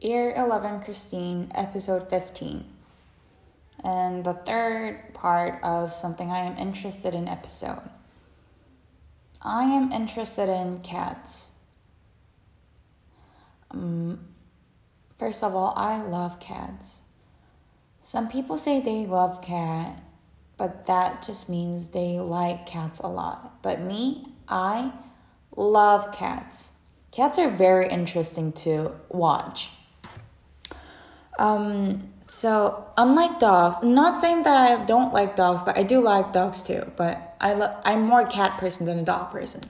Year 11 Christine, episode 15. And the third part of something I am interested in episode. I am interested in cats. Um, first of all, I love cats. Some people say they love cat, but that just means they like cats a lot. But me, I love cats. Cats are very interesting to watch. Um, so unlike dogs, not saying that I don't like dogs, but I do like dogs too. But I lo- I'm more a cat person than a dog person.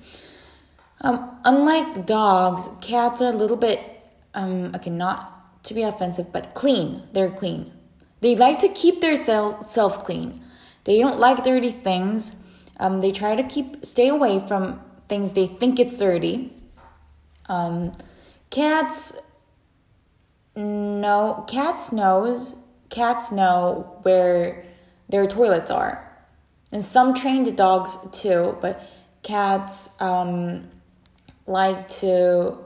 Um, unlike dogs, cats are a little bit um, okay, not to be offensive, but clean. They're clean. They like to keep their selves clean. They don't like dirty things. Um, they try to keep stay away from things they think it's dirty. Um, cats no, cats knows cats know where their toilets are. And some trained dogs too, but cats um, like to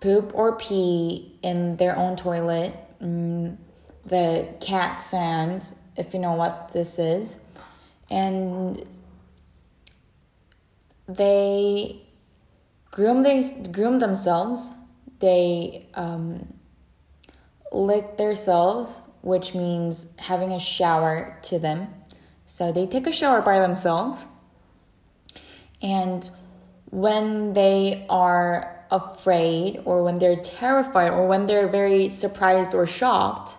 poop or pee in their own toilet. Mm, the cat sand, if you know what this is. And they groom, they, groom themselves they um, lick themselves, which means having a shower to them. So they take a shower by themselves. And when they are afraid, or when they're terrified, or when they're very surprised or shocked,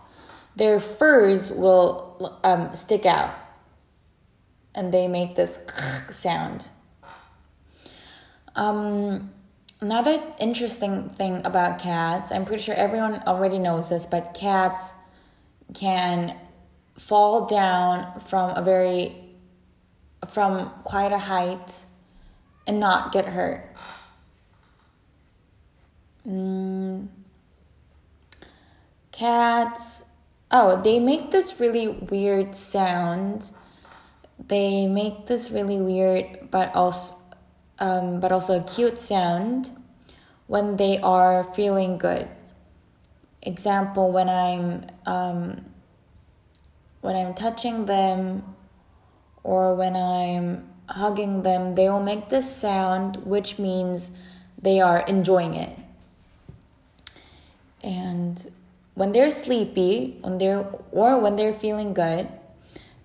their furs will um, stick out and they make this sound. Um, Another interesting thing about cats, I'm pretty sure everyone already knows this, but cats can fall down from a very from quite a height and not get hurt. Mm. Cats, oh, they make this really weird sound. They make this really weird, but also um, but also a cute sound when they are feeling good. Example, when I'm um, when I'm touching them or when I'm hugging them, they will make this sound, which means they are enjoying it. And when they're sleepy, when they're or when they're feeling good,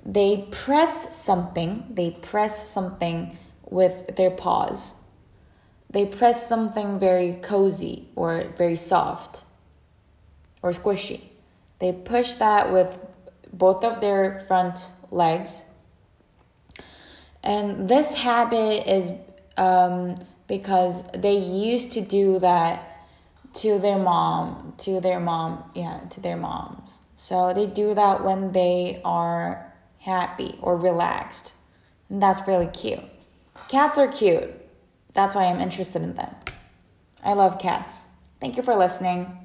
they press something. They press something with their paws. They press something very cozy or very soft or squishy. They push that with both of their front legs. And this habit is um, because they used to do that to their mom, to their mom, yeah, to their moms. So they do that when they are happy or relaxed. And that's really cute. Cats are cute. That's why I'm interested in them. I love cats. Thank you for listening.